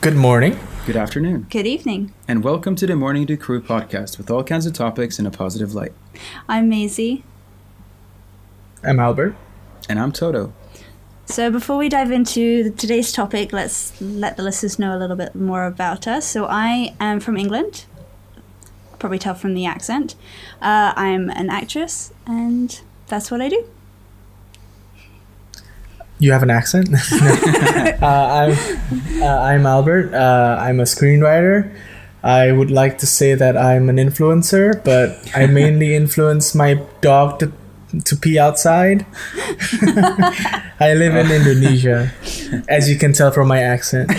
Good morning. Good afternoon, Good evening. and welcome to the Morning Dew Crew podcast with all kinds of topics in a positive light. I'm Maisie. I'm Albert. And I'm Toto. So before we dive into today's topic, let's let the listeners know a little bit more about us. So I am from England. Probably tell from the accent. Uh, I'm an actress, and that's what I do. You have an accent. uh, I'm uh, I'm Albert. Uh, I'm a screenwriter. I would like to say that I'm an influencer, but I mainly influence my dog to to pee outside. I live in Indonesia, as you can tell from my accent.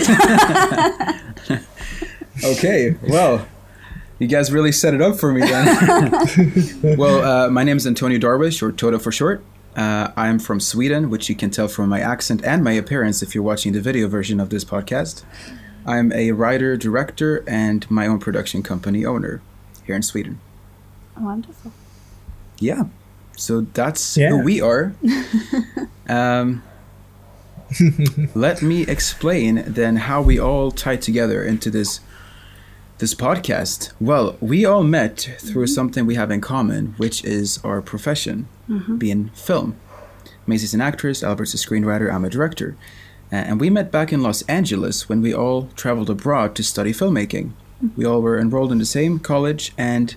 Okay, well, you guys really set it up for me then. well, uh, my name is Antonio Darwish, or Toto for short. Uh, I'm from Sweden, which you can tell from my accent and my appearance if you're watching the video version of this podcast. I'm a writer, director, and my own production company owner here in Sweden. Wonderful. Yeah. So that's Yeah. who we are. um, let me explain then how we all tie together into this this podcast. Well, we all met through something we have in common, which is our profession, Mm-hmm. being film. Maisie's an actress, Albert's a screenwriter, I'm a director. And we met back in Los Angeles when we all traveled abroad to study filmmaking. Mm-hmm. We all were enrolled in the same college, and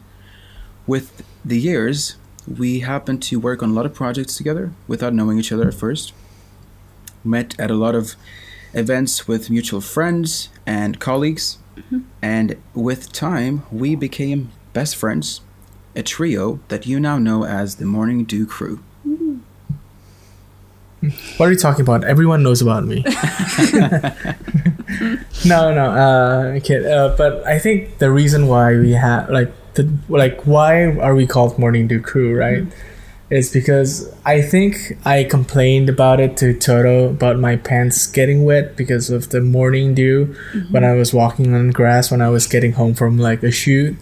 with the years, we happened to work on a lot of projects together without knowing each other at first. Met at a lot of events with mutual friends and colleagues, mm-hmm. and with time, we became best friends, a trio that you now know as the Morning Dew Crew. What are you talking about? Everyone knows about me. no, no, uh, kid. Uh, but I think the reason why we have like the like why are we called Morning Dew Crew, right? Is because I think I complained about it to Toto about my pants getting wet because of the morning dew when I was walking on grass when I was getting home from like a shoot.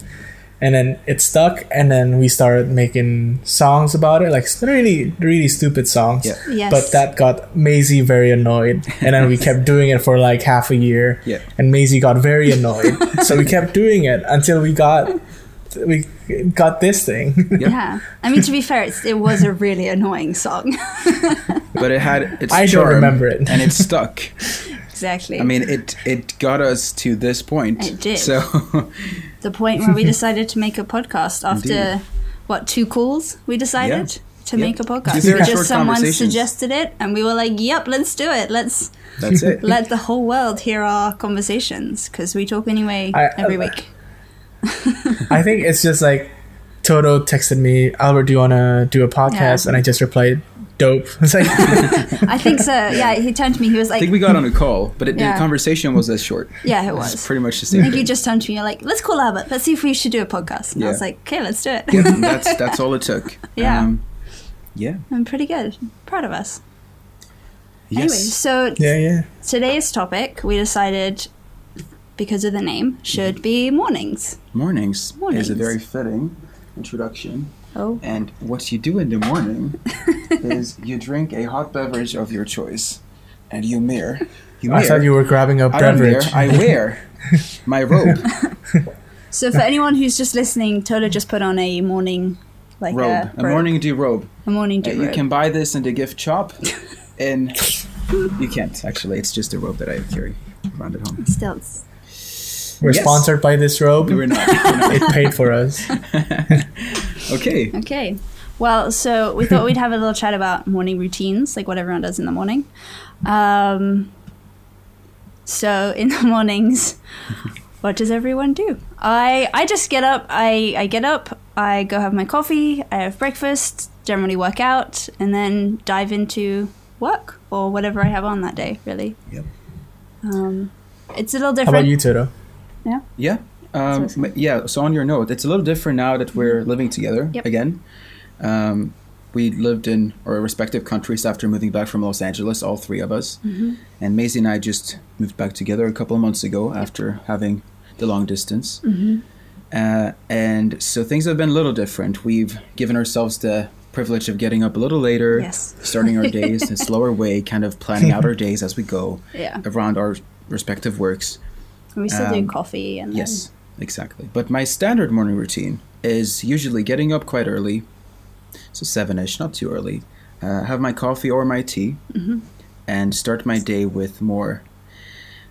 And then it stuck, and then we started making songs about it, like really, really stupid songs. Yeah. Yes. But that got Maisie very annoyed, and then we kept doing it for like half a year. Yeah. And Maisie got very annoyed, so we kept doing it until we got we got this thing. yeah. I mean, to be fair, it's, it was a really annoying song. But it had its I don't remember it. and it stuck. Exactly. I mean, it it got us to this point. It did. So the point where we decided to make a podcast after Indeed. what two calls we decided to Yep. make a podcast. Two very short Just someone suggested it, and we were like, "Yep, let's do it. Let's that's it. let the whole world hear our conversations because we talk anyway I- every uh, week." I think it's just like Toto texted me, Albert, do you want to do a podcast? Yeah. And I just replied, dope. It's like, I think so. Yeah, he turned to me. He was like, I think we got on a call, but it, Yeah. the conversation was as short. "Yeah, it It's was." pretty much the I same. think you thing. just turned to me. You're like, "Let's call Albert. Let's see if we should do a podcast." And I was like, "Okay, let's do it." And that's that's all it took. Yeah. Um, yeah. I'm pretty good. Proud of us. Yes. Anyway, so yeah, yeah. today's topic we decided because of the name should be mornings. Mornings, is a very fitting introduction. Oh, And what you do in the morning is you drink a hot beverage of your choice, and you mirror. You I thought you were grabbing a I don't mirror, beverage. I wear my robe. so for anyone who's just listening, Toto just put on a morning, like robe. a, A morning dew robe. a morning Uh, dew you can buy this in the gift shop. And you can't actually. It's just a robe that I carry around at home. Still, it's- We're Yes. sponsored by this robe. We're not. We're not. it paid for us. Okay. okay. Well, so we thought we'd have a little chat about morning routines, like what everyone does in the morning. Um, so in the mornings, what does everyone do? I I just get up. I I get up. I go have my coffee. I have breakfast. Generally work out, and then dive into work or whatever I have on that day. Really. Yep. Um, it's a little different. How about you, Toto? Yeah. Yeah. Um, So- yeah. So on your note, it's a little different now that we're living together Yep. again. Um, we lived in our respective countries after moving back from Los Angeles, all three of us. Mm-hmm. And Maisie and I just moved back together a couple of months ago after having the long distance. Mm-hmm. Uh, and so things have been a little different. We've given ourselves the privilege of getting up a little later, Yes. starting our days in a slower way, kind of planning out our days as we go Yeah. around our respective works. We still do Um, coffee and Yes, exactly. But my standard morning routine is usually getting up quite early, so seven ish, not too early. Uh, have my coffee or my tea, and start my day with more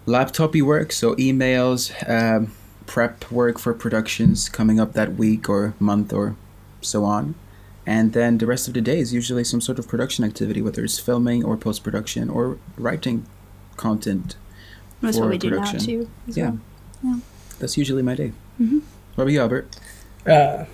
laptopy work, so emails, um, prep work for productions coming up that week or month or so on. And then the rest of the day is usually some sort of production activity, whether it's filming or post production or writing content. That's for what we do now production. too. Yeah. well. Yeah. That's usually my day. Mm-hmm. What about you, Albert? Uh,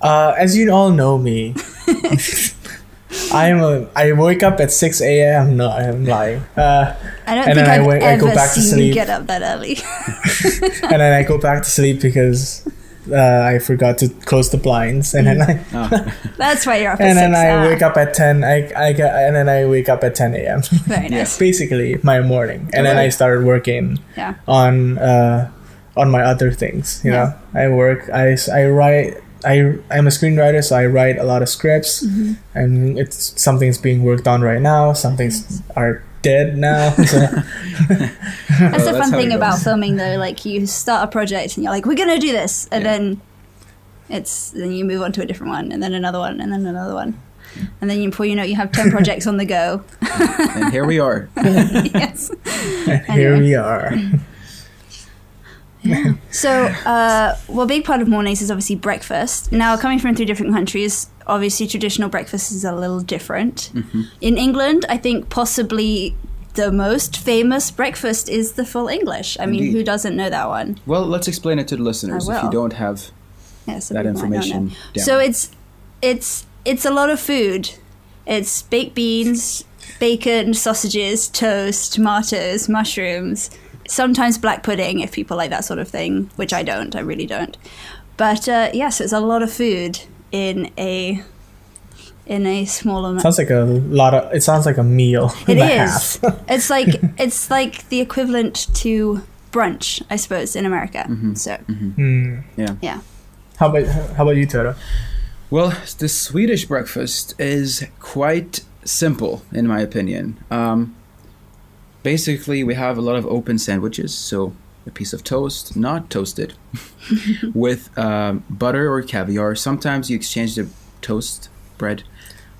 uh, as you all know me, I'm a. I wake up at six a.m. No, I'm lying. Uh, I don't And think then I I've wait- I go ever back to seen you get up that early. and then I go back to sleep because uh, I forgot to close the blinds, and then I Oh, That's why you're up and then. I ah. wake up at ten. I I get, and then I wake up at ten a.m. Very nice. Basically, my morning, and then I started working Yeah. on uh, on my other things. You Yeah. know, I work. I, I write. I I'm a screenwriter, so I write a lot of scripts, Mm-hmm. and it's something's being worked on right now. Some things are dead now. So That's Well, the that's fun how thing about filming, though. Like you start a project and you're like, "We're gonna do this," and Yeah. then it's then you move on to a different one, and then another one, and then another one, and then you, before you know, it, you have ten projects on the go. and here we are. yes. and here we are. So, uh, well, a big part of mornings is obviously breakfast. Now, coming from three different countries, obviously traditional breakfast is a little different. Mm-hmm. In England, I think possibly the most famous breakfast is the full English. I mean, who doesn't know that one? Well, let's explain it to the listeners if you don't have Yeah, so that people might not know. information. So it's it's it's a lot of food. It's baked beans, bacon, sausages, toast, tomatoes, mushrooms, sometimes black pudding if people like that sort of thing, which I don't. I really don't. But uh, yes, it's a lot of food in a in a small amount. Sounds like a lot of. It sounds like a meal. It and a is. half. it's like it's like the equivalent to brunch, I suppose, in America. So Hmm. yeah. yeah. How about how about you, Toto? Well, the Swedish breakfast is quite simple, in my opinion. Um, basically, we have a lot of open sandwiches, so a piece of toast, not toasted, with um, butter or caviar. Sometimes you exchange the toast bread.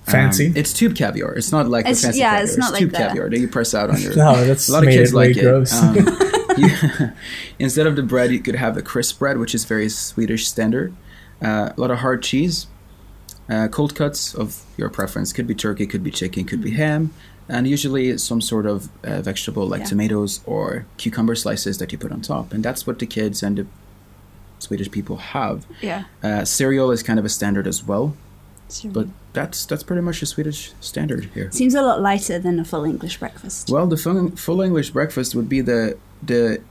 Um, Fancy? it's tube caviar. It's not like It's- the fancy yeah, caviar. it's not like tube the- caviar that you press out on your. No, that's a lot of kids it way like it. Um, you- instead of the bread, you could have the crisp bread, which is very Swedish standard. Uh, a lot of hard cheese, uh, cold cuts of your preference. Could be turkey, could be chicken, could be ham, and usually some sort of uh, vegetable like Yeah. tomatoes or cucumber slices that you put on top. And that's what the kids and the Swedish people have. Yeah. Uh, cereal is kind of a standard as well, but that's that's pretty much the Swedish standard here. Seems a lot lighter than a full English breakfast. Well, the full, full English breakfast would be the the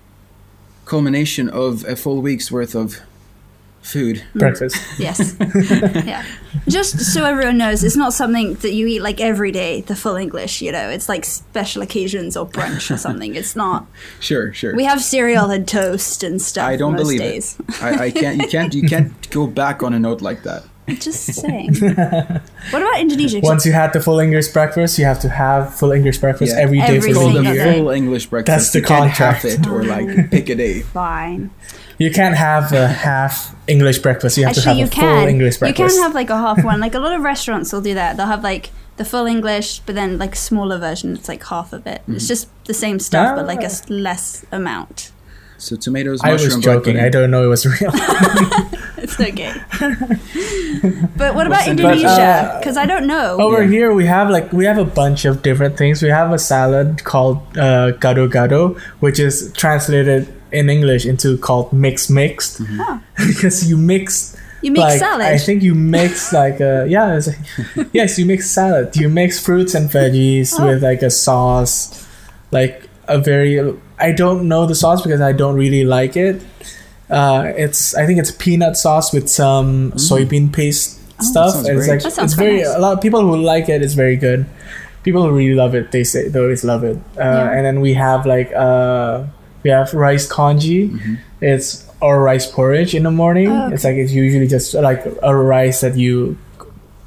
culmination of a full week's worth of food. Breakfast. Yes. yeah. Just so everyone knows, it's not something that you eat like every day, the full English, you know. It's like special occasions or brunch or something. It's not. Sure, sure. We have cereal and toast and stuff I don't most believe days. it. I, I can't. You can't. You can't go back on a note like that. Just saying. what about Indonesia? Once you had the full English breakfast, you have to have full English breakfast Yeah. every day Every for the single year. day. full English breakfast. That's the you can't contract. Have it or like pick a day. Fine. You can't have a half English breakfast. You have Actually, to you have a full English breakfast. You can have like a half one. Like a lot of restaurants will do that. They'll have like the full English, but then like smaller version. It's like half of it. Mm-hmm. It's just the same stuff, but like a Ah. less amount. So tomatoes, I was joking. pudding. I don't know it was real. It's okay. but what about What's Indonesia? But, uh, Because I don't know. Over Yeah. here, we have like we have a bunch of different things. We have a salad called uh, gado gado, which is translated in English into called mixed mixed, Oh. because you mix you make like salad. I think you mix like uh yeah it's like, yes you mix salad. You mix fruits and veggies Oh. with like a sauce, like a very I don't know the sauce because I don't really like it. Uh, it's I think it's peanut sauce with some soybean paste stuff. sounds it's great. like That it's very nice. a lot of people who like it. It's very good. People who really love it, they say they always love it. Uh, Yeah. And then we have like uh, we have rice congee. Mm-hmm. It's or rice porridge in the morning. Oh, okay. It's like it's usually just like a rice that you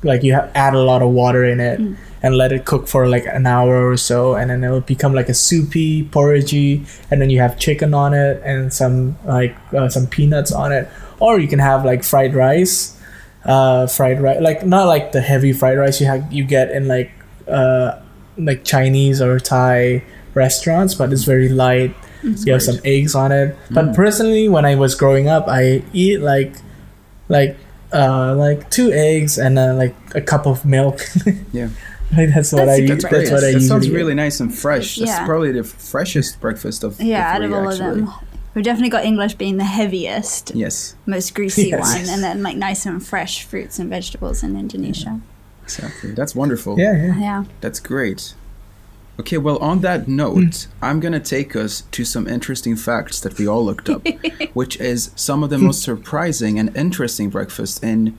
like you ha- add a lot of water in it and let it cook for like an hour or so, and then it'll become like a soupy, porridgey, and then you have chicken on it and some like uh, some peanuts on it, or you can have like fried rice, uh, fried rice, like not like the heavy fried rice you have you get in like uh, like Chinese or Thai restaurants, but it's very light. You have some eggs on it. But personally, when I was growing up, I eat like like uh like two eggs and uh, like a cup of milk. Yeah. like that's what That's I a eat. good That's what I that sounds usually really nice and fresh. That's Yeah. probably the freshest breakfast of Yeah, out of all actually. of them, we've definitely got English being the heaviest, Yes, most greasy Yes. one, and then like nice and fresh fruits and vegetables in Indonesia. exactly. That's wonderful. Yeah, yeah. Yeah. That's great. Okay, well, on that note, I'm going to take us to some interesting facts that we all looked up, which is some of the most surprising and interesting breakfasts in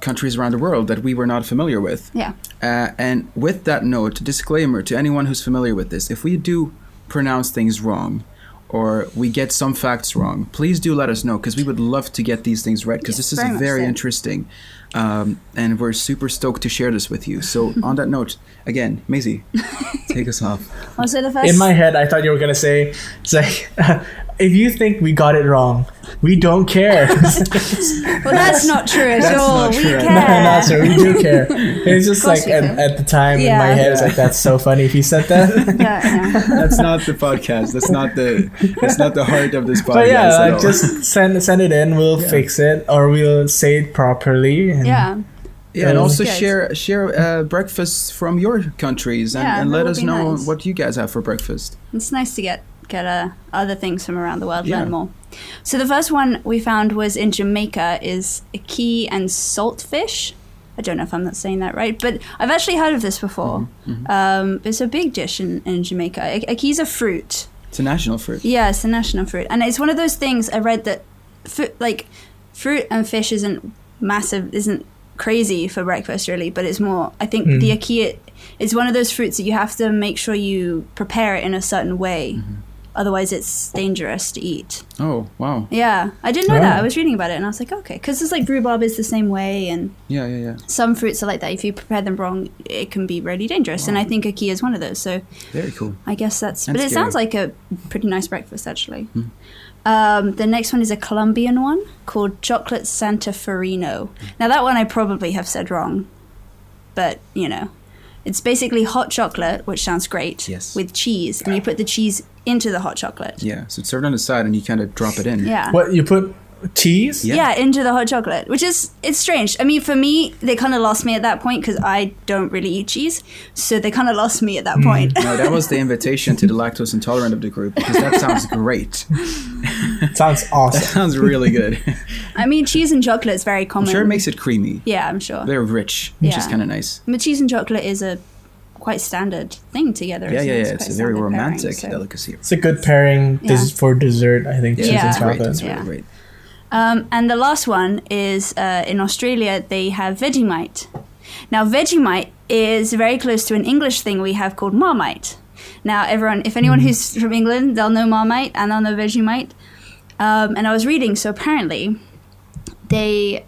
countries around the world that we were not familiar with. Yeah. Uh, and with that note, disclaimer to anyone who's familiar with this if we do pronounce things wrong or we get some facts wrong, please do let us know because we would love to get these things right because Yes, this is very very interesting. Um, and we're super stoked to share this with you. So, on that note, again, Maisie, take us off. Also, the first. In my head, I thought you were gonna say, "It's like, if you think we got it wrong, we don't care." well, that's not true at That's all. not we true. care. no, no, sir, we do care. It's just like at, at the time in my Yeah. head, it's like that's so funny if you said that. Yeah, yeah. That's not the podcast. That's not the. That's not the heart of this podcast. but yeah, at like all. just send send it in. We'll fix it, or we'll say it properly. And yeah. Yeah, and also Good. share share uh, breakfasts from your countries and, Yeah, and let us know nice. what you guys have for breakfast. It's nice to get get uh, other things from around the world, Yeah. learn more. So the first one we found was in Jamaica is ackee and saltfish. I don't know if I'm not saying that right, but I've actually heard of this before. Mm-hmm, Um, it's a big dish in, in Jamaica. A- is a fruit. It's a national fruit. Yeah, it's a national fruit, and it's one of those things. I read that, fu- like, fruit and fish isn't massive, isn't crazy for breakfast really, but it's more. I think the ackee is one of those fruits that you have to make sure you prepare it in a certain way, otherwise it's dangerous to eat. Oh wow! Yeah, I didn't know that. Oh. I was reading about it, and I was like, okay, because it's like rhubarb is the same way, and Yeah, yeah, yeah. some fruits are like that. If you prepare them wrong, it can be really dangerous, and I think ackee is one of those. So. Very cool. I guess that's. And but it sounds like a pretty nice breakfast, actually. Um, the next one is a Colombian one called Chocolate Santa Farino. Now, that one I probably have said wrong, but you know. It's basically hot chocolate, which sounds great, Yes. with cheese, and you put the cheese into the hot chocolate. Yeah, so it's served on the side and you kind of drop it in. Yeah. what you put cheese? Yeah. Yeah, into the hot chocolate, which is it's strange. I mean, for me, they kind of lost me at that point because I don't really eat cheese, so they kind of lost me at that mm. point. No, that was the invitation to the lactose intolerant of the group because that sounds great. Sounds That awesome. sounds really good. I mean, cheese and chocolate is very I'm common. sure it makes it creamy. yeah, I'm sure. Very rich, which is kind of nice. But cheese and chocolate is a quite standard thing together. Yeah, yeah, it? yeah. quite It's a very standard pairing, romantic so- delicacy. It's a good pairing Yeah. this for dessert. I think Yeah, cheese Yeah. and it's great. chocolate. It's really Yeah. great. Um, and the last one is uh, in Australia, they have Vegemite. Now, Vegemite is very close to an English thing we have called Marmite. Now, everyone, if anyone who's from England, they'll know Marmite and they'll know Vegemite. Um, and I was reading, so apparently they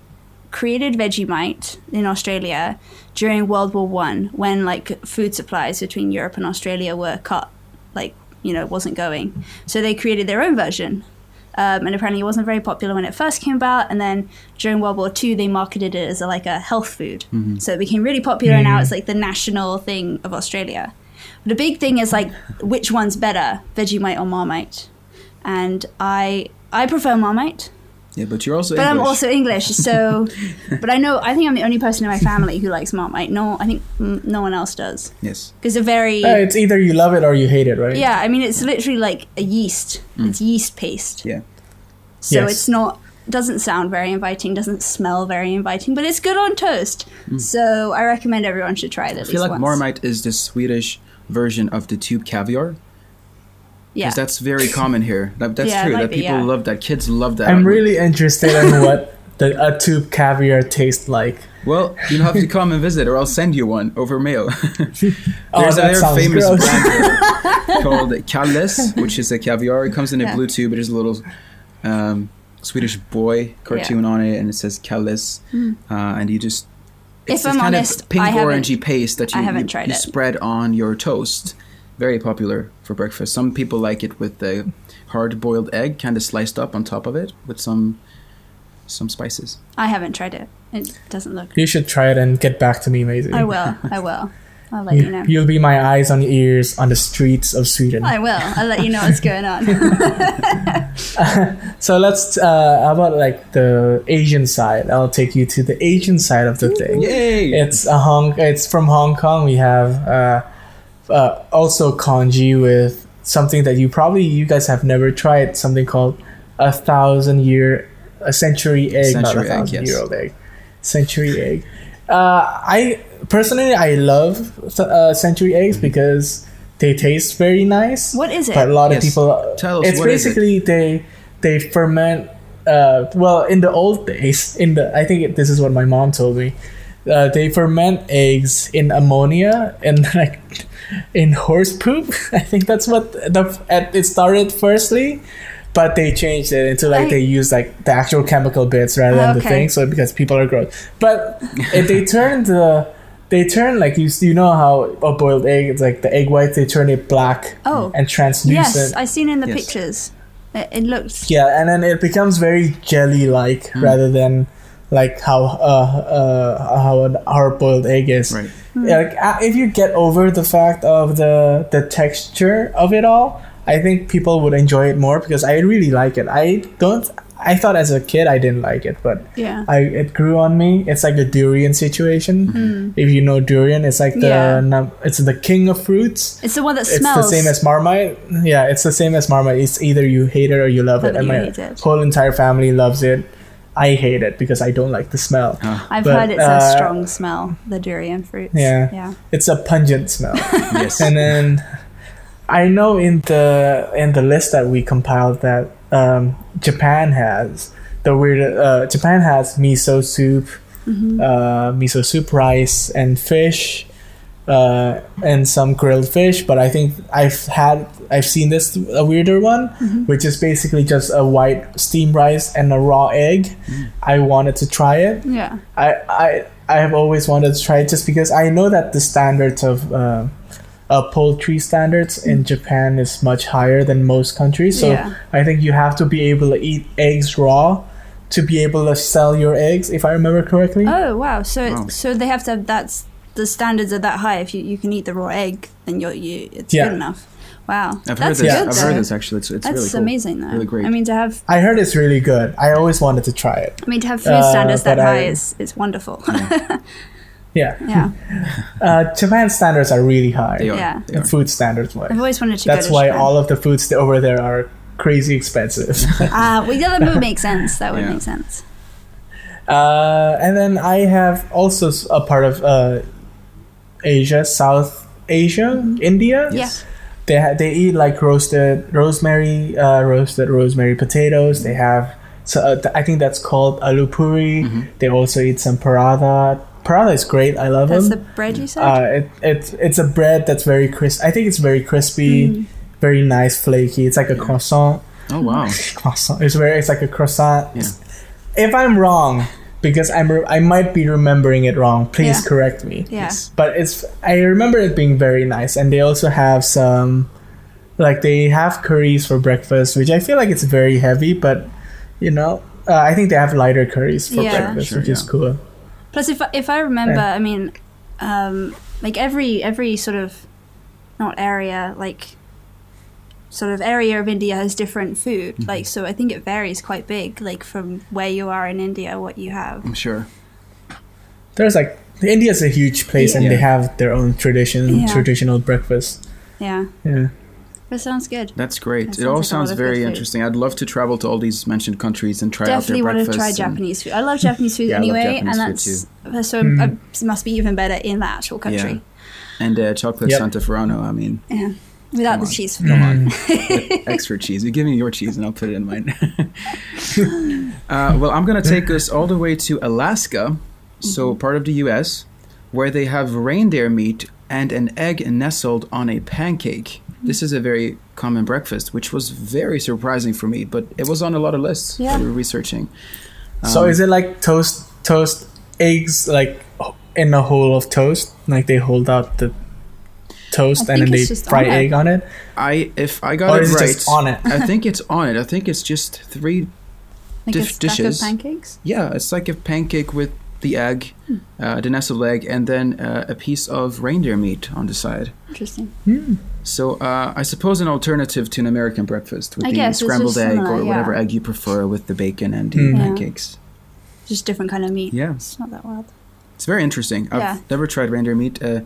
created Vegemite in Australia during World War One, when like food supplies between Europe and Australia were cut, like you know, wasn't going. So they created their own version um, and apparently it wasn't very popular when it first came about. And then during World War II, they marketed it as a, like a health food, so it became really popular. And now it's like the national thing of Australia. But the big thing is like which one's better, Vegemite or Marmite? And I I prefer Marmite, Yeah, but you're also but I'm also English, so. but I know I think I'm the only person in my family who likes Marmite. No, I think mm, no one else does yes. because they're very. Uh, it's either you love it or you hate it, right? Yeah, I mean it's literally like a yeast. It's yeast paste. Yeah. So Yes. it's not doesn't sound very inviting, doesn't smell very inviting, but it's good on toast. So I recommend everyone should try it at I feel like once. Marmite is the Swedish version of the tube caviar. Yeah. Because that's very common here. That, that's Yeah, true. might That be, people yeah. love that. Kids love that. I'm really interested in what the a tube caviar tastes like. Well, you'll have to come and visit, or I'll send you one over mail. There's Oh, a very famous gross. brand called Kalles, which is a caviar. It comes in a Yeah. blue tube. There's a little um, Swedish boy cartoon on it, and it says Kalles. Hmm. Uh, and you just If it's I'm kind honest, of pink orangey paste that you, I haven't you, tried you it. spread on your toast. Very popular for breakfast. Some people like it with the hard boiled egg, kind of sliced up on top of it with some some spices. I haven't tried it. It doesn't look. You should try it and get back to me, Maisie. I will. I will. I'll let you know. You, will be my eyes on ears on the streets of Sweden. I will. I'll let you know what's going on. So let's uh, how about like the Asian side? I'll take you to the Asian side of the thing. Yay! It's a Hong. It's from Hong Kong. We have uh, uh, also congee with something that you probably you guys have never tried. Something called a thousand year, a century egg, not a Century egg, thousand yes. year old egg. Century egg. Uh, I personally I love uh, century eggs because they taste very nice. what is it? But a lot of people. Tell us, it's what is it? basically they they ferment. Uh, well, in the old days, in the I think it, this is what my mom told me. Uh, they ferment eggs in ammonia and like in horse poop. I think that's what the at, it started firstly, but they changed it into like I- they use like the actual chemical bits rather than the thing. So because people are gross, but if they turn the they turn like you you know how a boiled egg it's like the egg white they turn it black Oh. and translucent. yes, I seen in the Yes. pictures. It, it looks. Yeah, and then it becomes very jelly like Hmm. rather than like how uh, uh, how an hard boiled egg is. right. Yeah, like uh, if you get over the fact of the the texture of it all, I think people would enjoy it more because I really like it. I don't. I thought as a kid I didn't like it, but Yeah. I it grew on me. It's like a durian situation. If you know durian, it's like the Yeah. num- it's the king of fruits. It's the one that It's smells. the same as Marmite. Yeah, it's the same as Marmite. It's either you hate it or you love it. And you my hate it. whole entire family loves it. I hate it because I don't like the smell. Ah, I've but, heard it's uh, a strong smell, the durian fruits. Yeah. Yeah. It's a pungent smell. yes. and then I know in the in the list that we compiled that um, Japan has the weird. Uh, Japan has miso soup, Mm-hmm. uh, miso soup rice and fish, uh, and some grilled fish. But I think I've had I've seen this a weirder one, Mm-hmm. which is basically just a white steamed rice and a raw egg. I wanted to try it. Yeah. I, I I have always wanted to try it just because I know that the standards of uh, uh, poultry standards in Japan is much higher than most countries. So Yeah. I think you have to be able to eat eggs raw to be able to sell your eggs, if I remember correctly. Oh wow! So it's, Wow. so they have to have that's the standards are that high. If you, you can eat the raw egg, then you're you it's Yeah. good enough. Wow, I've heard this. good I've though. heard this actually. It's, it's That's really cool. amazing though. Really great. I mean to have I heard it's really good. I always wanted to try it. I mean to have food Uh, standards that but I- high is is wonderful. Yeah. yeah, Uh, Japan standards are really high. They are. Yeah. They are. Food standards wise. I've always wanted to That's go to why Japan. all of the foods over there are crazy expensive. Ah, well, yeah, that would make sense. That would Yeah. make sense. Uh, and then I have also a part of uh, Asia, South Asia, India. Yeah. They ha- they eat like roasted rosemary, uh, roasted rosemary potatoes. They have so uh, th- I think that's called aloo puri. Mm-hmm. They also eat some paratha. Paratha is great. I love That's the bread you said. Uh, it, it's it's a bread that's very crisp. I think it's very crispy, Mm. very nice, flaky. It's like a croissant. Oh wow. Croissant. It's very. It's like a croissant. Yeah. If I'm wrong, because I'm re- I might be remembering it wrong. Please Yeah. correct me. yeah. Yes. But it's I remember it being very nice, and they also have some, like they have curries for breakfast, which I feel like it's very heavy, but you know. Uh, I think they have lighter curries for Yeah. breakfast, Sure, which is cool. Plus, if I- if I remember, Yeah. I mean, um, like every every sort of not area like sort of area of India has different food. Mm-hmm. Like so, I think it varies quite big. Like from where you are in India, what you have. I'm sure. There's like India's a huge place, and Yeah. they have their own tradition, Yeah. traditional breakfast. Yeah, Yeah. that sounds good. That's great. That it all sounds like sounds very interesting. I'd love to travel to all these mentioned countries and try Definitely out want their to breakfast. try Japanese food. I love Japanese food Yeah, anyway, Japanese and food that's so Mm. uh, it must be even better in the actual country. And uh, chocolate Yep. Santa Ferrano. I mean, Yeah, without the cheese. come on. Mm. Extra cheese. You give me your cheese and I'll put it in mine. uh, well, I'm going to take us all the way to Alaska, so part of the US, where they have reindeer meat and an egg nestled on a pancake. This is a very common breakfast, which was very surprising for me, but it was on a lot of lists Yeah. we were researching. so Um, is it like toast toast eggs like in a hole of toast. Like they hold out the toast I and then think they fry on it. egg on it. I if I got Or it is it right, just on it? I think it's on it. I think it's just three. Like Diff- a stack dishes. of pancakes. Yeah, it's like a pancake with the egg, Hmm. uh, the nestled egg, and then uh, a piece of reindeer meat on the side. Interesting. So uh, I suppose an alternative to an American breakfast would I be guess, it's scrambled egg similar, or whatever egg you prefer with the bacon and the Mm. Yeah. pancakes. Just different kind of meat. Yeah. It's not that wild. It's very interesting. I've Yeah. never tried reindeer meat. Uh,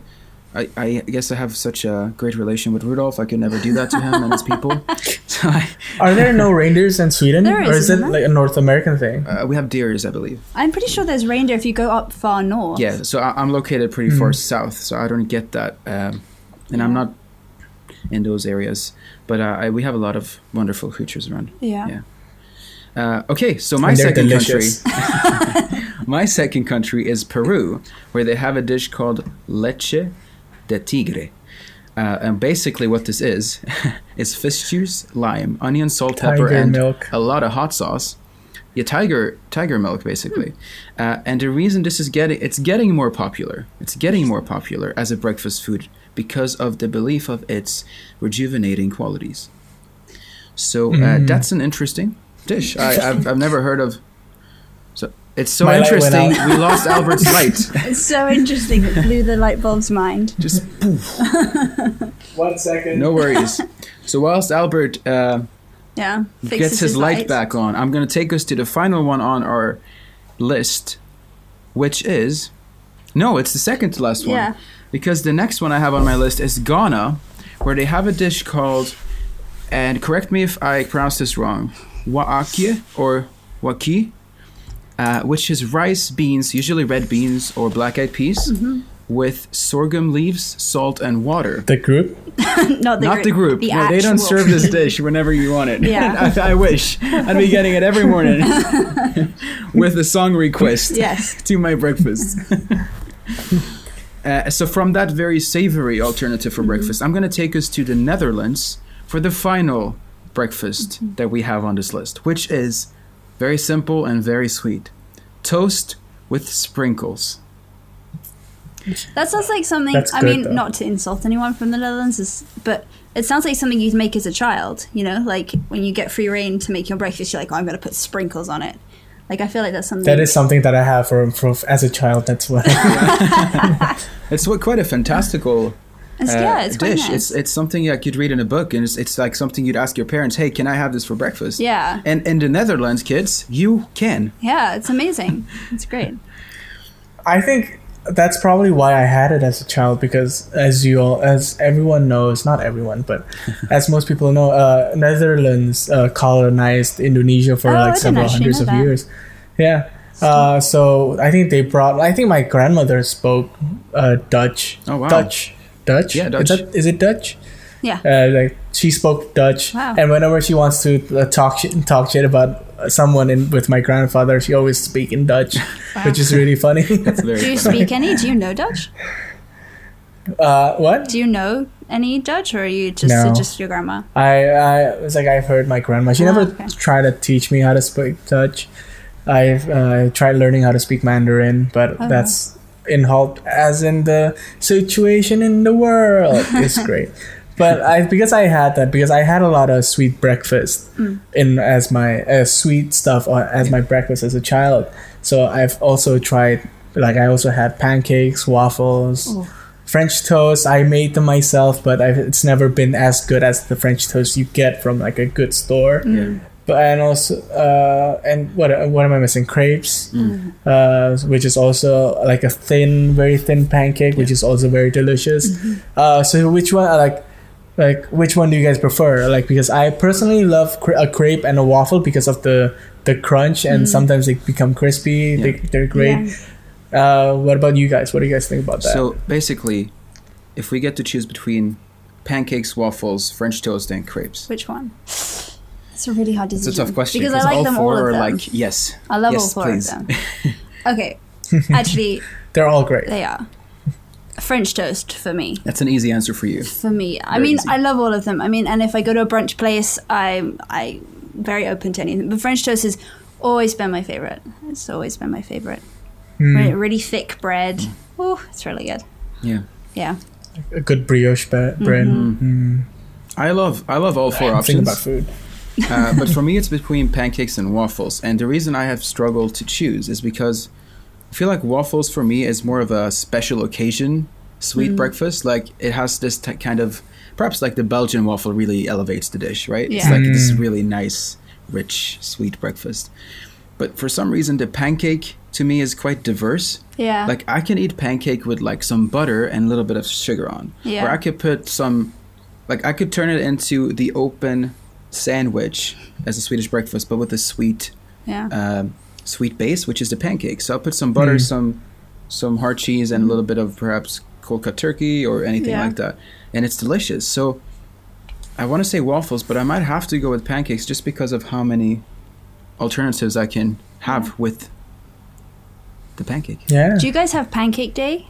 I, I guess I have such a great relation with Rudolph. I could never do that to him and his people. So I, Are there no reindeers in Sweden, There or is, is it isn't there? like a North American thing? uh, we have deers, I believe. I'm pretty sure there's reindeer if you go up far north. Yeah, so I, I'm located pretty far south, so I don't get that, um, and I'm not in those areas. But uh, I, we have a lot of wonderful creatures around. Yeah. Yeah. Uh, okay, so my second delicious. country, my second country is Peru, where they have a dish called leche de tigre. Uh, and basically, what this is is fish juice, lime, onion, salt, pepper, and milk. a lot of hot sauce. Yeah, tiger tiger milk, basically. Uh, and the reason this is getting it's getting more popular. It's getting more popular as a breakfast food because of the belief of its rejuvenating qualities. So uh, Mm. that's an interesting dish. I, I've, I've never heard of. So it's so My interesting. We lost Albert's light. It's so interesting. It blew the light bulb's mind. Just One second. no worries. So whilst Albert uh, Yeah. gets Fixes his light back on, I'm going to take us to the final one on our list, which is no, it's the second to last one. Yeah. Because the next one I have on my list is Ghana, where they have a dish called, and correct me if I pronounce this wrong, waakye or waki, uh, which is rice, beans, usually red beans or black-eyed peas, Mm-hmm. with sorghum leaves, salt, and water. The group. Not the Not group. the group. The no, they don't serve this dish whenever you want it. Yeah. I, I wish. I'd be getting it every morning with a song request Yes. to my breakfast. uh, so, from that very savory alternative Mm-hmm. for breakfast, I'm going to take us to the Netherlands for the final breakfast Mm-hmm. that we have on this list, which is very simple and very sweet toast with sprinkles. That sounds like something. That's I mean, though. not to insult anyone from the Netherlands, but it sounds like something you'd make as a child. You know, like when you get free rein to make your breakfast, you're like, oh, I'm going to put sprinkles on it. Like I feel like that's something. That is something that I have from, from as a child. That's what. It's what quite a fantastical It's, uh, yeah, it's quite dish. nice. It's it's something like you'd read in a book, and it's, it's like something you'd ask your parents, "Hey, can I have this for breakfast?" yeah, And in the Netherlands, kids, you can. yeah, it's amazing. It's great. I think that's probably why I had it as a child because, as you all, as everyone knows, not everyone, but as most people know, uh, Netherlands uh, colonized Indonesia for Oh, like several hundreds of that. years. Yeah. Uh, so I think they brought. I think my grandmother spoke uh, Dutch. Oh, wow. Dutch. Dutch. Yeah, Is, Dutch. that, is it Dutch? Yeah. Uh, like she spoke Dutch, Wow. and whenever she wants to uh, talk shit, talk shit about someone in, with my grandfather, she always speak in Dutch, which is really funny. It's very Do you funny. speak any? Do you know Dutch? uh, what? Do you know any Dutch, or are you just No. just your grandma? I, I it's like I've heard my grandma. She Oh, never okay. tried to teach me how to speak Dutch. I've uh, tried learning how to speak Mandarin, but Oh. that's in halt as in the situation in the world it's great. But I because I had that because I had a lot of sweet breakfast Mm. in as my uh, sweet stuff uh, as my breakfast as a child. So I've also tried like I also had pancakes, waffles, Oh. French toast. I made them myself, but I've, it's never been as good as the French toast you get from like a good store. Mm. But and also uh, and what what am I missing? Crepes, uh, which is also like a thin, very thin pancake, which is also very delicious. Uh, so which one like like which one do you guys prefer? Like because I personally love cra- a crepe and a waffle because of the the crunch and sometimes they become crispy. They, they're great. Yeah. Uh, what about you guys? What do you guys think about that? So basically, if we get to choose between pancakes, waffles, French toast, and crepes, Which one? It's a really hard it's a tough question because I like all them four all of are them. like yes. I love yes, all four please. of them. Okay, actually, They're all great. they are. French toast for me. That's an easy answer for you. For me, I mean, easy. I love all of them. I mean, and if I go to a brunch place, I'm I very open to anything. But French toast has always been my favorite. It's always been my favorite. Hmm. Really, really thick bread, Oh, it's really good. Yeah. Yeah. A good brioche bread. Mm. I love I love all four I'm thinking options. about food. Uh, but for me, it's between pancakes and waffles. And the reason I have struggled to choose is because I feel like waffles for me is more of a special occasion sweet breakfast. Like it has this t- kind of perhaps like the Belgian waffle really elevates the dish, right? Yeah. It's Yeah. like this Mm. really nice, rich, sweet breakfast. But for some reason, the pancake to me is quite diverse. Yeah. Like I can eat pancake with like some butter and a little bit of sugar on. Yeah. Or I could put some like I could turn it into the open sandwich as a Swedish breakfast, but with a sweet yeah. um, sweet base, which is the pancake. So I'll put some butter, Mm. some some hard cheese, and a little bit of perhaps cold cut turkey or anything Yeah. like that, and it's delicious. So I want to say waffles, but I might have to go with pancakes just because of how many alternatives I can have with the pancake. Yeah. Do you guys have Pancake Day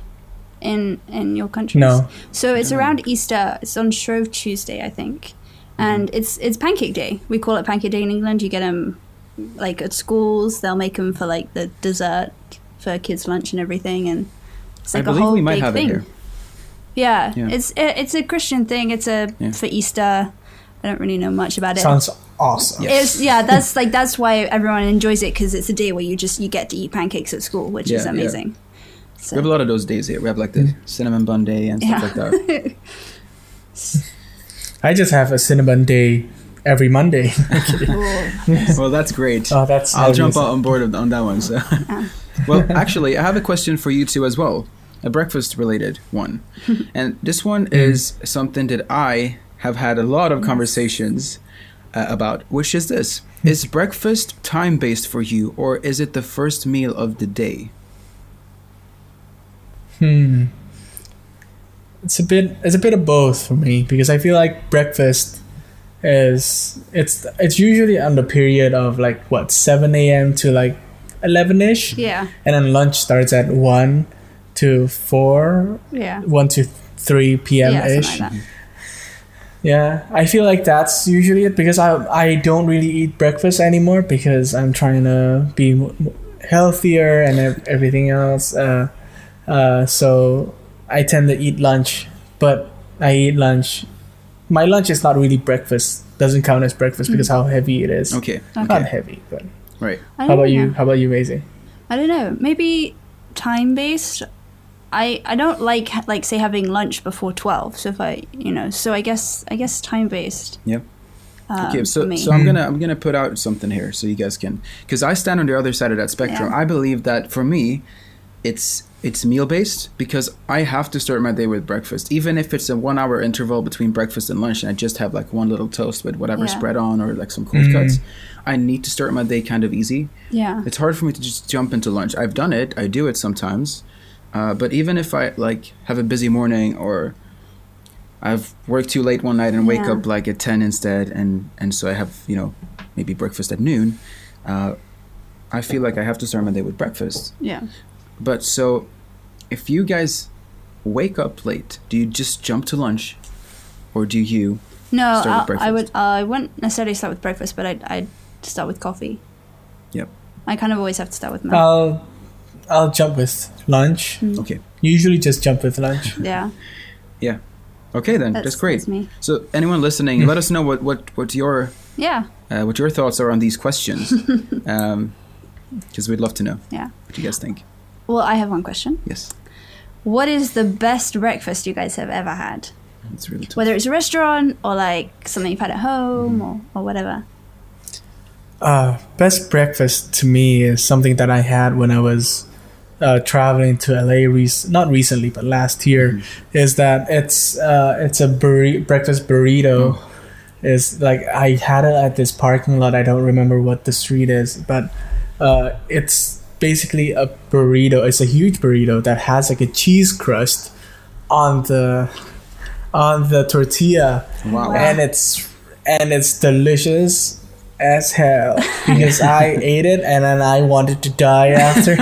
in in your countries? No. So it's around Easter. It's on Shrove Tuesday, I think, and it's it's Pancake Day. We call it Pancake Day in England. You get them like at schools. They'll make them for like the dessert for kids' lunch and everything, and it's like a believe whole we might big have thing. it here. Yeah, Yeah. it's it, it's a Christian thing. It's a Yeah. for Easter. I don't really know much about it. Sounds awesome. Yeah. It's yeah, that's like that's why everyone enjoys it because it's a day where you just you get to eat pancakes at school, which is Yeah, yeah. amazing. So, We have a lot of those days here. We have like the hmm. cinnamon bun day and stuff Yeah. like that. I just have a cinnamon day every Monday. well, that's great. oh, that's. I'll jump out on board on that one. So, well, actually, I have a question for you two as well, a breakfast-related one, and this one is something that I have had a lot of conversations uh, about. Which is this: Is breakfast time-based for you, or is it the first meal of the day? Hmm. It's a bit. It's a bit of both for me because I feel like breakfast is it's it's usually on the period of like what seven a.m. to like eleven ish, yeah, and then lunch starts at one to four, yeah, one to three p.m. yeah, ish. something like that. Yeah, I feel like that's usually it because I I don't really eat breakfast anymore because I'm trying to be healthier and everything else. Uh, uh, so I tend to eat lunch, but I eat lunch. My lunch is not really breakfast. Doesn't count as breakfast because how heavy it is. Okay, Not okay, heavy, but right. How don't about you? How about you, Maisie? I don't know. Maybe time based. I I don't like like say having lunch before twelve. So if I you know, so I guess I guess time based. Yep. Um, Okay, so me. so I'm gonna I'm gonna put out something here so you guys can because I stand on the other side of that spectrum. Yeah. I believe that for me, it's it's meal based because I have to start my day with breakfast, even if it's a one hour interval between breakfast and lunch, and I just have like one little toast with whatever Yeah. spread on or like some cold Mm. cuts. I need to start my day kind of easy. yeah, It's hard for me to just jump into lunch. I've done it. I do it sometimes. Uh, but even if I like have a busy morning or I've worked too late one night and wake Yeah. up like at 10 instead and and so I have, you know, maybe breakfast at noon, uh, I feel like I have to start my day with breakfast. yeah. But so if you guys wake up late, do you just jump to lunch or do you No, Start with I, I would. breakfast. I wouldn't necessarily start with breakfast, but I'd, I'd start with coffee. Yep. I kind of always have to start with milk. I'll I'll jump with lunch. Mm. Okay. You usually just jump with lunch. yeah, Yeah. Okay then. that's, That's, great. That's me. So anyone listening, let us know what what what your Yeah, uh, what your thoughts are on these questions, um, because we'd love to know yeah. what you guys think. Well, I have one question. Yes, What is the best breakfast you guys have ever had? it's really tough. Whether it's a restaurant or like something you've had at home or, or whatever. Uh, best breakfast to me is something that I had when I was uh, traveling to LA. Rec- not recently, but last year. Is that it's uh, it's a burri- breakfast burrito. Is like I had it at this parking lot. I don't remember what the street is, but uh, it's basically a burrito. It's a huge burrito that has like a cheese crust on the on the tortilla Wow. and it's and it's delicious as hell because I ate it and then I wanted to die after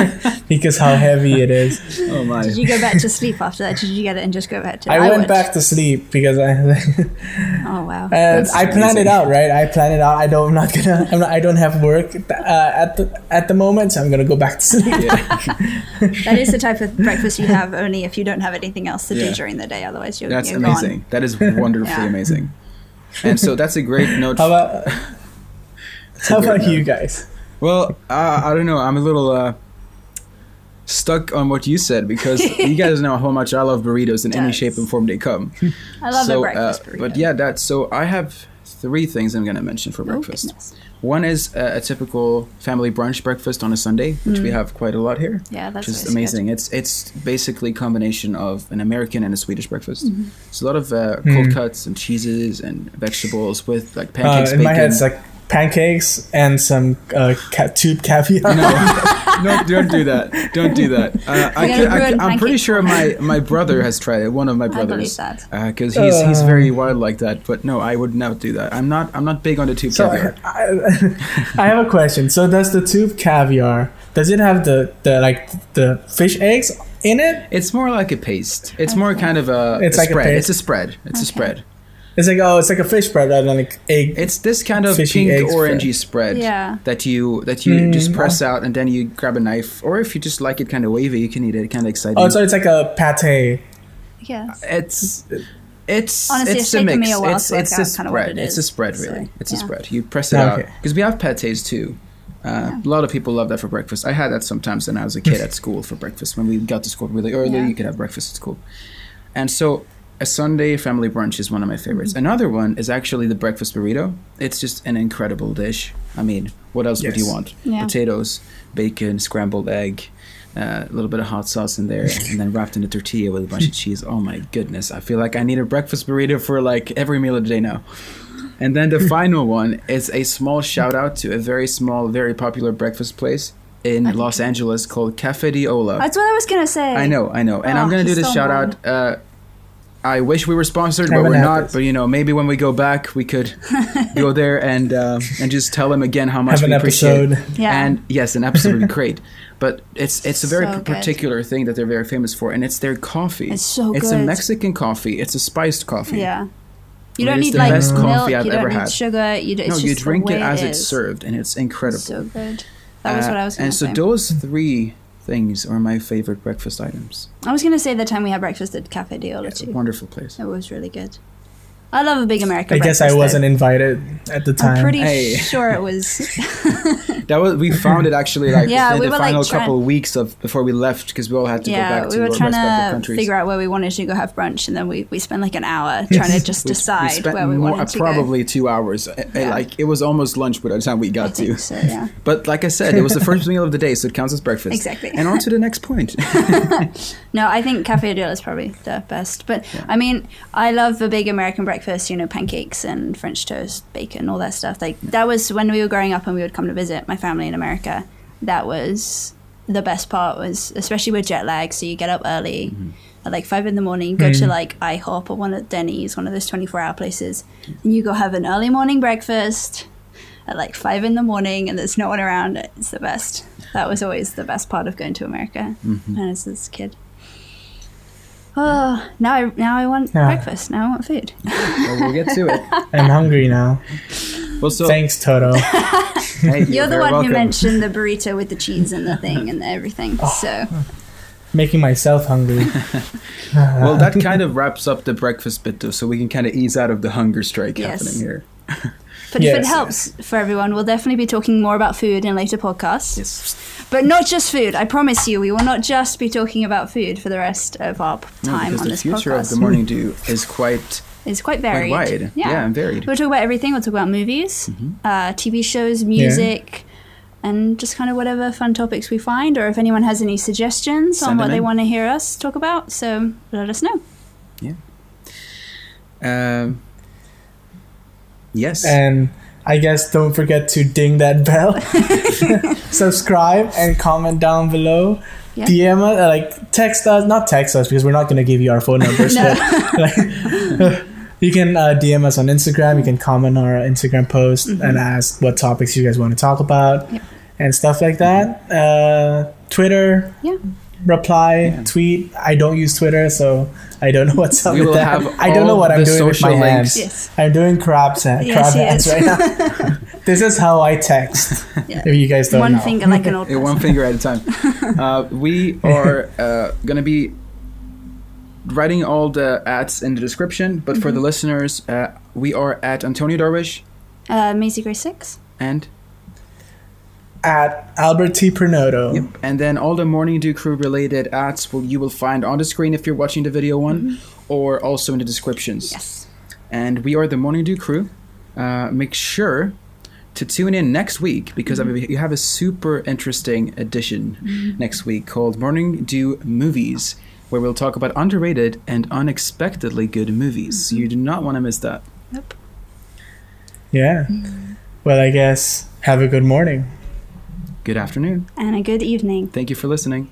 because how heavy it is. Oh my. Did you go back to sleep after that? Did you get it and just go back to? I, went would. back to sleep because I Oh wow. and That's I planned it out right. I planned it out. I don't. I'm not gonna. I'm not, I don't have work uh, at the at the moment, so I'm gonna go back to sleep. that is the type of breakfast you have only if you don't have anything else to Yeah. do during the day. Otherwise, you're, That's you're amazing. That is wonderfully Yeah. amazing. And so that's a great note. How about how great about you guys? Well, uh, I don't know. I'm a little uh, stuck on what you said because you guys know how much I love burritos in any shape and form they come. I love so, a breakfast uh, burrito. But yeah, that. So I have three things I'm going to mention for Oh, breakfast. goodness. One is uh, a typical family brunch breakfast on a Sunday, which we have quite a lot here. Yeah, Mm. that's which is always good. amazing. It's it's basically a combination of an American and a Swedish breakfast. Mm-hmm. It's a lot of uh, cold cuts and cheeses and vegetables with like Uh, pancakes, in my head, bacon. it's like pancakes and some uh, ca- tube caviar. no, no, don't do that. Don't do that. Uh, I can, I, I'm pretty sure my, my brother has tried it. One of my brothers, that. because he's he's Uh. very wild like that. But no, I would never do that. I'm not I'm not big on the tube So caviar. I, I have a question. So does the tube caviar does it have the, the like the fish eggs in it? It's more like a paste. It's more kind of a, It's a like a spread. paste. it's a spread. It's a spread. It's like oh, it's like a fish spread rather than like egg. It's this kind of pink egg orangey spread Yeah. that you that you Mm, just press out and then you grab a knife, or if you just like it kind of wavy, you can eat it kind of exciting. oh, so it's like a pate. Yes. it's it's Honestly, it's it's a mix. a it's to it's a kinda spread. it It's a is. spread, So, really. It's a spread. You press it out because we have pates too. Uh, A lot of people love that for breakfast. I had that sometimes when I was a kid at school for breakfast. When we got to school really early, Yeah. you could have breakfast at school. And so a Sunday family brunch is one of my favorites. Mm-hmm. Another one is actually the breakfast burrito. It's just an incredible dish. I mean, what else would you want? Yeah. Potatoes, bacon, scrambled egg, uh, a little bit of hot sauce in there, and then wrapped in a tortilla with a bunch of cheese. Oh my goodness! I feel like I need a breakfast burrito for like every meal of the day now. And then the final one is a small shout out to a very small, very popular breakfast place in Los Angeles called Cafe di Ola. That's what I was gonna say. I know, I know. And I'm Oh, going to do this stole shout out. Uh, I wish we were sponsored, but we're not. this. But you know, maybe when we go back, we could go there and uh, and just tell them again how much Have we appreciate. episode. Yeah. And yes, an episode would be great. But it's it's a very So p- particular thing that they're very famous for, and it's their coffee. It's so It's a. Mexican coffee. It's a spiced coffee. Yeah. You don't need the like best milk. coffee I've you don't ever need had. sugar. You don't, No, it's you just the drink it as it it's served, and it's incredible. So good. That was Uh, what I was gonna And so say. those three things are my favorite breakfast items. I was gonna say the time we had breakfast at Cafe Diola It's a too. wonderful place. It was really good. I love a big American. I guess I wasn't invited at the time. I'm pretty Hey. sure it was. That was we found it actually like Yeah, in we the were, like, final trying- couple of weeks of before we left because we all had to go yeah, back to the country. we were trying to figure out where we wanted to go have brunch, and then we, we spent like an hour trying to just We- we decide spent where we more- wanted to go. probably two hours. Uh, Yeah. Like it was almost lunch by the time we go. I got to. think so, yeah. But like I said, it was the first meal of the day, so it counts as breakfast. Exactly. And on to the next point. No, I think Cafe Diola is probably the best. But I mean, I love a big American breakfast. You know, pancakes and French toast, bacon, all that stuff. Like that was when we were growing up and we would come to visit my family in America. That was the best part. Was especially with jet lag. So you get up early. Mm-hmm. At like five in the morning, go to mm. like IHOP or one of Denny's, one of those twenty-four hour places, and you go have an early morning breakfast at like five in the morning, and there's no one around. It's the best. That was always the best part of going to America mm-hmm. when I was a kid. Oh, now I now I want Yeah. breakfast. Now I want food. well, we'll get to it. I'm hungry now. Well, so Thanks, Toto. hey, You're the one welcome. who mentioned the burrito with the cheese and the thing and everything. Oh. So Making myself hungry. Well, that kind of wraps up the breakfast bit, though, so we can kind of ease out of the hunger strike Yes. happening here. But if it Yes, helps for everyone, we'll definitely be talking more about food in later podcasts. Yes. But not just food. I promise you, we will not just be talking about food for the rest of our p- No, time because on the this future podcast. of the morning dew is quite It's quite quite varied. wide. Yeah, and varied. Mm-hmm. We'll talk about everything. We'll talk about movies, uh, TV shows, music, and just kind of whatever fun topics we find, or if anyone has any suggestions on what they in. want to hear us talk about. So let us know. Um, yes. And I guess don't forget to ding that bell, subscribe, and comment down below. Yeah. DM us, uh, like text us, not text us because we're not going to give you our phone numbers, No. but like, You can uh, DM us on Instagram. You can comment on our Instagram post and ask what topics you guys want to talk about Mm-hmm. Yep. and stuff like that. Uh, Twitter, Yeah. Reply, Yeah. tweet. I don't use Twitter, so I don't know what's up We with will that. have I don't know what I'm doing with my social hands. links. Yes. I'm doing crab, sa- Yes, crab hands right now. this is how I text. Yeah. If you guys don't One know. finger like an old Yeah, person. one finger at a time. Uh, we are uh, gonna be writing all the ads in the description, but for the listeners, uh, we are at Antonio Darwish Uh, Maisie Grace 6. and At Albert T. Pernoto. Yep. And then all the Morning Dew Crew related ads will you will find on the screen if you're watching the video one, mm-hmm. or also in the descriptions. Yes. And we are the Morning Dew Crew. Uh, make sure to tune in next week because I mm-hmm. mean, you have a super interesting edition mm-hmm. next week called Morning Dew Movies, where we'll talk about underrated and unexpectedly good movies. You do not want to miss that. Nope. Yeah. Well, I guess have a good morning. Good afternoon. And a good evening. Thank you for listening.